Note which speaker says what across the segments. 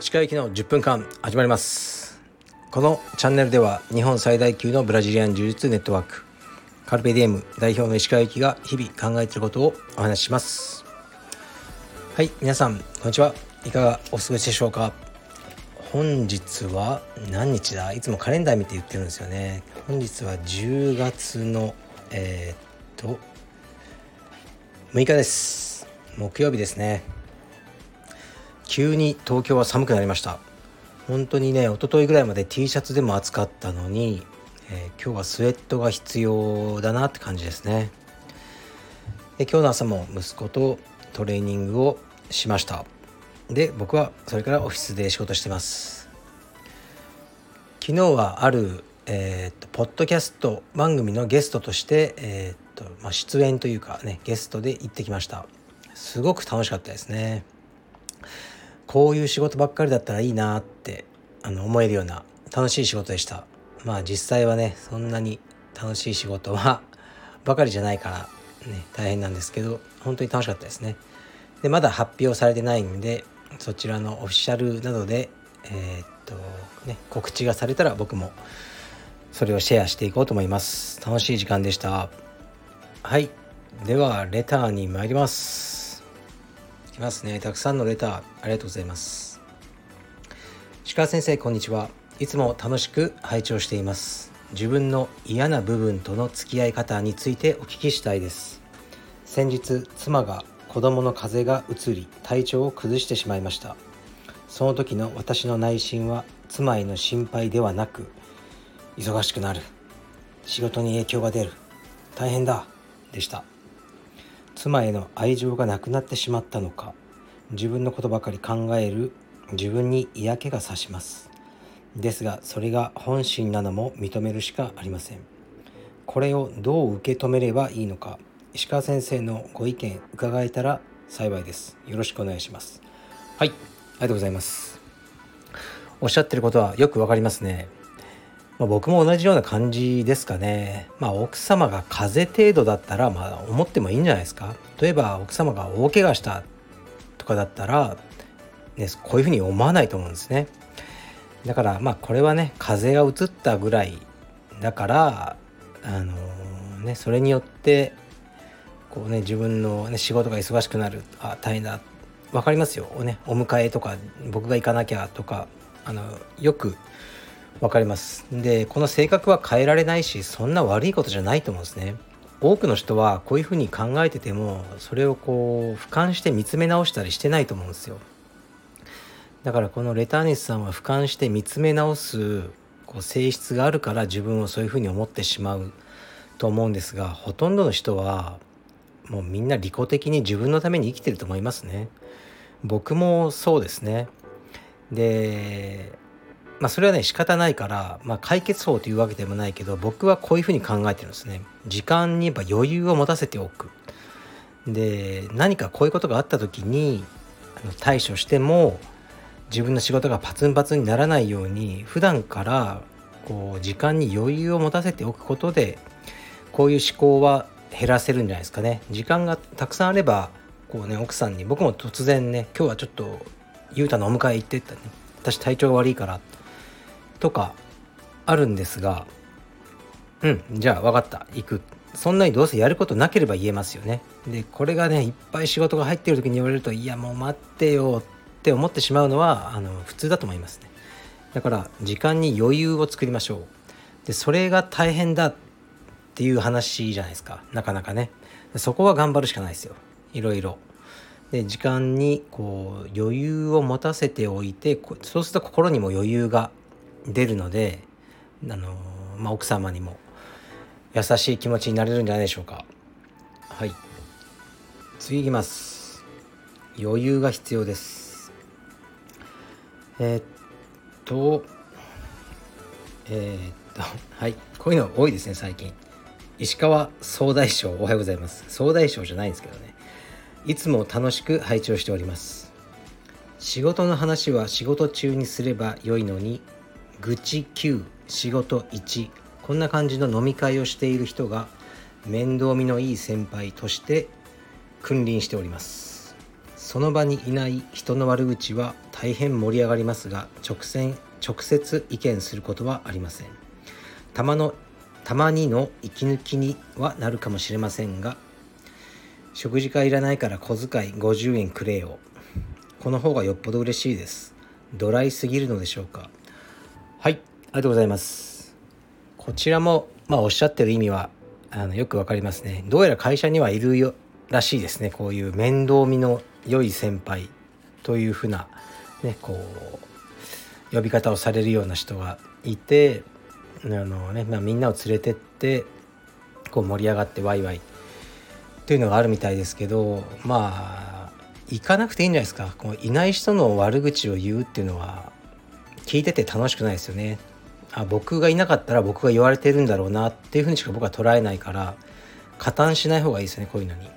Speaker 1: 石川行きの10分間始まります。このチャンネルでは日本最大級のブラジリアン柔術ネットワークカルペディエム代表の石川行きが日々考えていることをお話しします。はい皆さんこんにちは。いかがお過ごしでしょうか？本日は何日だ？いつもカレンダー見て言ってるんですよね。本日は10月のえー、っと6日です。木曜日ですね。急に東京は寒くなりました。本当にね一昨日ぐらいまで T シャツでも暑かったのに、えー、今日はスウェットが必要だなって感じですね。で今日の朝も息子とトレーニングをしました。で僕はそれからオフィスで仕事してます。昨日はあるえーと、ポッドキャスト番組のゲストとして、えーとまあ、出演というかねゲストで行ってきました。すごく楽しかったですね。こういう仕事ばっかりだったらいいなってあの思えるような楽しい仕事でした。まあ実際はねそんなに楽しい仕事はばかりじゃないからね大変なんですけど本当に楽しかったですね。でまだ発表されてないんでそちらのオフィシャルなどでえー、っとね告知がされたら僕もそれをシェアしていこうと思います。楽しい時間でした。はい。ではレターに参ります。いきますね。たくさんのレターありがとうございます。鹿先生こんにちは。いつも楽しく拝聴しています。自分の嫌な部分との付き合い方についてお聞きしたいです。先日妻が子供の風邪がうつり体調を崩してしまいました。その時の私の内心は妻への心配ではなく忙しくなる。仕事に影響が出る。大変だ。でした。妻への愛情がなくなってしまったのか自分のことばかり考える自分に嫌気がさします。ですがそれが本心なのも認めるしかありません。これをどう受け止めればいいのか石川先生のご意見伺えたら幸いです。よろしくお願いします。はいありがとうございます。おっしゃってることはよくわかりますね。まあ、僕も同じような感じですかね。まあ奥様が風邪程度だったらまあ思ってもいいんじゃないですか。例えば奥様が大怪我したとかだったら、ね、こういうふうに思わないと思うんですね。だからまあこれはね風邪がうつったぐらいだからあのー、ねそれによってこうね自分の、ね、仕事が忙しくなるあ大変だ分かりますよ、ね、お迎えとか僕が行かなきゃとかあのよくわかります。でこの性格は変えられないしそんな悪いことじゃないと思うんですね。多くの人はこういうふうに考えててもそれをこう俯瞰して見つめ直したりしてないと思うんですよ。だからこのレターネスさんは俯瞰して見つめ直すこう性質があるから自分をそういうふうに思ってしまうと思うんですがほとんどの人はもうみんな利己的に自分のために生きてると思いますね。僕もそうですね。でまあ、それはね仕方ないから、まあ、解決法というわけでもないけど僕はこういうふうに考えてるんですね。時間にやっぱ余裕を持たせておく。で何かこういうことがあった時に対処しても自分の仕事がパツンパツンにならないように普段からこう時間に余裕を持たせておくことでこういう思考は減らせるんじゃないですかね。時間がたくさんあればこうね奥さんに僕も突然ね今日はちょっと雄太のお迎え行ってったね。私体調が悪いからって。とかあるんですがうんじゃあ分かった。行く。そんなにどうせやることなければ言えますよね。でこれがねいっぱい仕事が入ってる時に言われるといやもう待ってよって思ってしまうのはあの普通だと思いますね。だから時間に余裕を作りましょう。でそれが大変だっていう話じゃないですか。なかなかね。そこは頑張るしかないですよ。いろいろ。で時間にこう余裕を持たせておいてそうすると心にも余裕が出るのであの、まあ、奥様にも優しい気持ちになれるんじゃないでしょうか。はい。次いきます。余裕が必要です。えー、っとえー、っとはい。こういうの多いですね最近。石川総大将おはようございます。総大将じゃないんですけどね。いつも楽しく拝聴しております。仕事の話は仕事中にすれば良いのに愚痴9仕事1こんな感じの飲み会をしている人が面倒見のいい先輩として君臨しております。その場にいない人の悪口は大変盛り上がりますが直線直接意見することはありません。たまのたまにの息抜きにはなるかもしれませんが食事会いらないから小遣い50円くれよ。この方がよっぽど嬉しいです。ドライすぎるのでしょうか。はい。ありがとうございます。こちらもまあおっしゃってる意味はあのよくわかりますね。どうやら会社にはいるよらしいですね。こういう面倒見の良い先輩というふうなねこう呼び方をされるような人がいてあのね、まあ、みんなを連れてってこう盛り上がってワイワイっていうのがあるみたいですけどまあ行かなくていいんじゃないですか。こういない人の悪口を言うっていうのは聞いてて楽しくないですよね。あ僕がいなかったら僕が言われてるんだろうなっていうふうにしか僕は捉えないから加担しない方がいいですねこういうのに。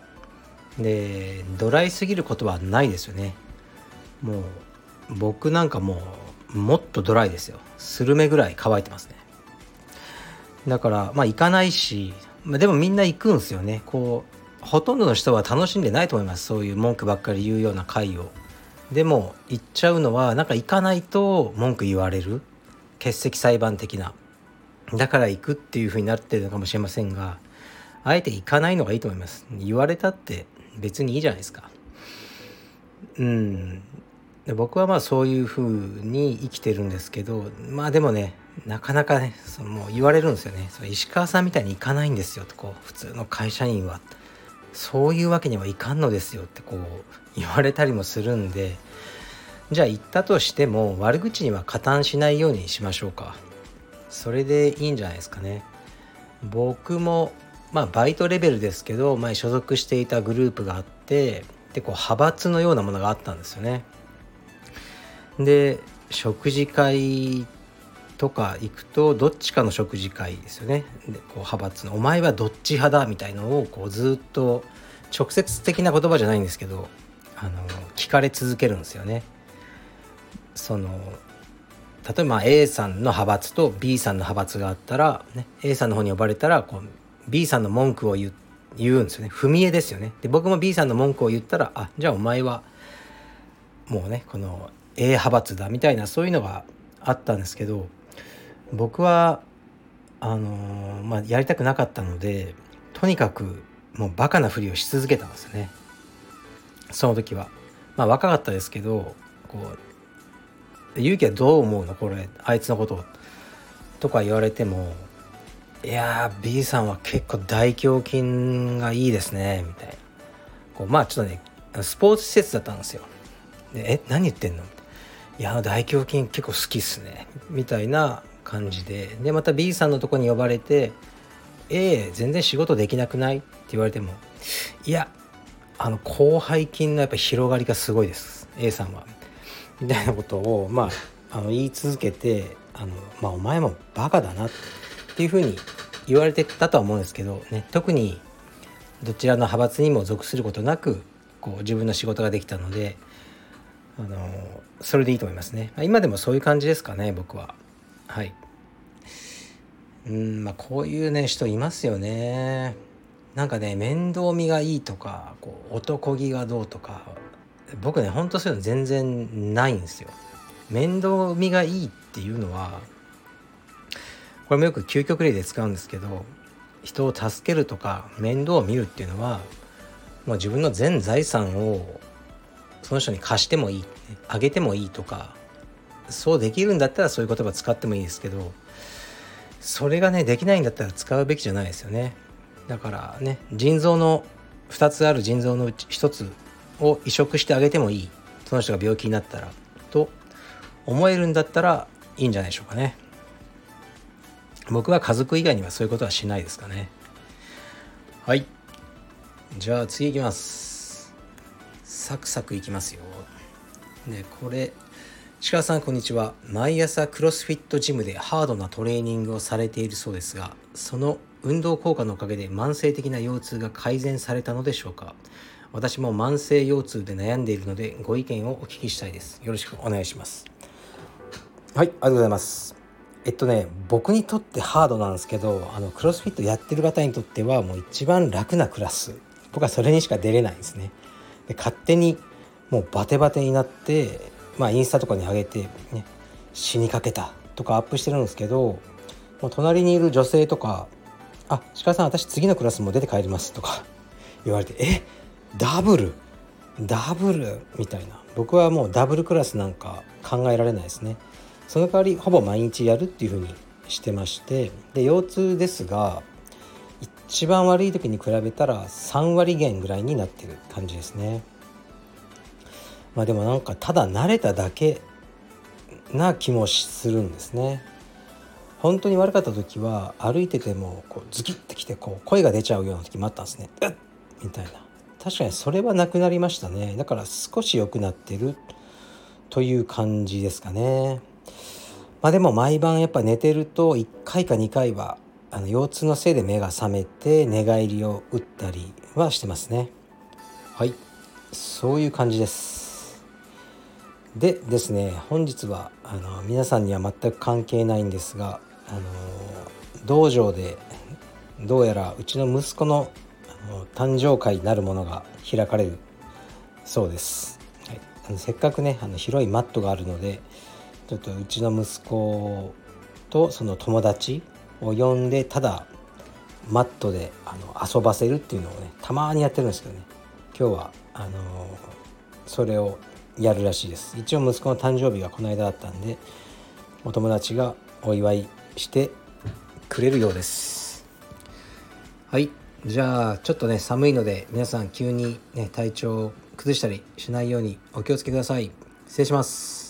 Speaker 1: でドライすぎることはないですよね。もう僕なんかもうもっとドライですよ。スルメぐらい乾いてますね。だからまあ行かないし、ま、でもみんな行くんですよね。こうほとんどの人は楽しんでないと思います。そういう文句ばっかり言うような会を。でも行っちゃうのはなんか行かないと文句言われる。欠席裁判的な。だから行くっていう風になってるのかもしれませんがあえて行かないのがいいと思います。言われたって別にいいじゃないですか。うん。で僕はまあそういう風に生きてるんですけどまあでもねなかなかねそのもう言われるんですよね。そ石川さんみたいに行かないんですよとこう普通の会社員は。そういうわけにはいかんのですよってこう言われたりもするんでじゃあ行ったとしても悪口には加担しないようにしましょうか。それでいいんじゃないですかね。僕もまあバイトレベルですけど前所属していたグループがあってでこう派閥のようなものがあったんですよね。で食事会とか行くとどっちかの食事会ですよね。でこう派閥の「お前はどっち派だ」みたいのをこうずっと直接的な言葉じゃないんですけどあの聞かれ続けるんですよね。その例えば A さんの派閥と B さんの派閥があったら、ね、A さんの方に呼ばれたらこう B さんの文句を言言うんですよね。踏み絵ですよね。で僕も B さんの文句を言ったらあじゃあお前はもうねこの A 派閥だみたいなそういうのがあったんですけど僕はあのー、まあやりたくなかったのでとにかくもうバカなふりをし続けたんですね。その時は。まあ若かったですけどこう勇気はどう思うの？これあいつのこととか言われてもいや B さんは結構大胸筋がいいですねみたいな。こうまあちょっとねスポーツ施設だったんですよ。でえ何言ってんの？いや大胸筋結構好きっすね。みたいな感じで。でまた B さんのとこに呼ばれて「A 全然仕事できなくない?」って言われても「いやあの広背筋のやっぱ広がりがすごいです。A さんは」みたいなことをまああの言い続けてあの、まあ、お前もバカだな。っていうふうに言われてたとは思うんですけど、ね、特にどちらの派閥にも属することなくこう自分の仕事ができたのであのそれでいいと思いますね。今でもそういう感じですかね僕は。はい。うんまあこういうね人いますよね。なんかね面倒見がいいとかこう男気がどうとか僕ねほんとそういうの全然ないんですよ。面倒見がいいっていうのはこれもよく究極例で使うんですけど人を助けるとか面倒を見るっていうのはもう自分の全財産をその人に貸してもいいあげてもいいとかそうできるんだったらそういう言葉使ってもいいですけどそれがねできないんだったら使うべきじゃないですよね。だからね腎臓の2つある腎臓のうち1つを移植してあげてもいい。その人が病気になったらと思えるんだったらいいんじゃないでしょうかね。僕は家族以外にはそういうことはしないですかね。はい。じゃあ次いきます。サクサクいきますよ。でこれ石川さんこんにちは。毎朝クロスフィットジムでハードなトレーニングをされているそうですがその運動効果のおかげで慢性的な腰痛が改善されたのでしょうか？私も慢性腰痛で悩んでいるのでご意見をお聞きしたいです。よろしくお願いします。はいありがとうございます。えっとね僕にとってハードなんですけどあのクロスフィットやってる方にとってはもう一番楽なクラス。僕はそれにしか出れないんですね。で勝手にもうバテバテになってまあインスタとかに上げてね死にかけたとかアップしてるんですけどもう隣にいる女性とか「あ鹿さん私次のクラスも出て帰ります」とか 言われて「えダブル？ダブル?」みたいな。僕はもうダブルクラスなんか考えられないですね。その代わりほぼ毎日やるっていうふうにしてましてで腰痛ですが一番悪い時に比べたら3割減ぐらいになってる感じですね。まあでもなんかただ慣れただけな気もするんですね。本当に悪かった時は歩いててもこうズキッてきてこう声が出ちゃうような時もあったんですね。うっ！みたいな。確かにそれはなくなりましたね。だから少し良くなってるという感じですかね。まあでも毎晩やっぱ寝てると1回か2回はあの腰痛のせいで目が覚めて寝返りを打ったりはしてますね。はい。そういう感じです。でですね本日はあの皆さんには全く関係ないんですがあの道場でどうやらうちの息子の誕生会なるものが開かれるそうです、はい、あのせっかくねあの広いマットがあるのでちょっとうちの息子とその友達を呼んでただマットであの遊ばせるっていうのをねたまにやってるんですけどね。今日はあの、それをやるらしいです。一応息子の誕生日がこの間だったんでお友達がお祝いしてくれるようです。はい。じゃあちょっとね寒いので皆さん急にね体調を崩したりしないようにお気をつけください。失礼します。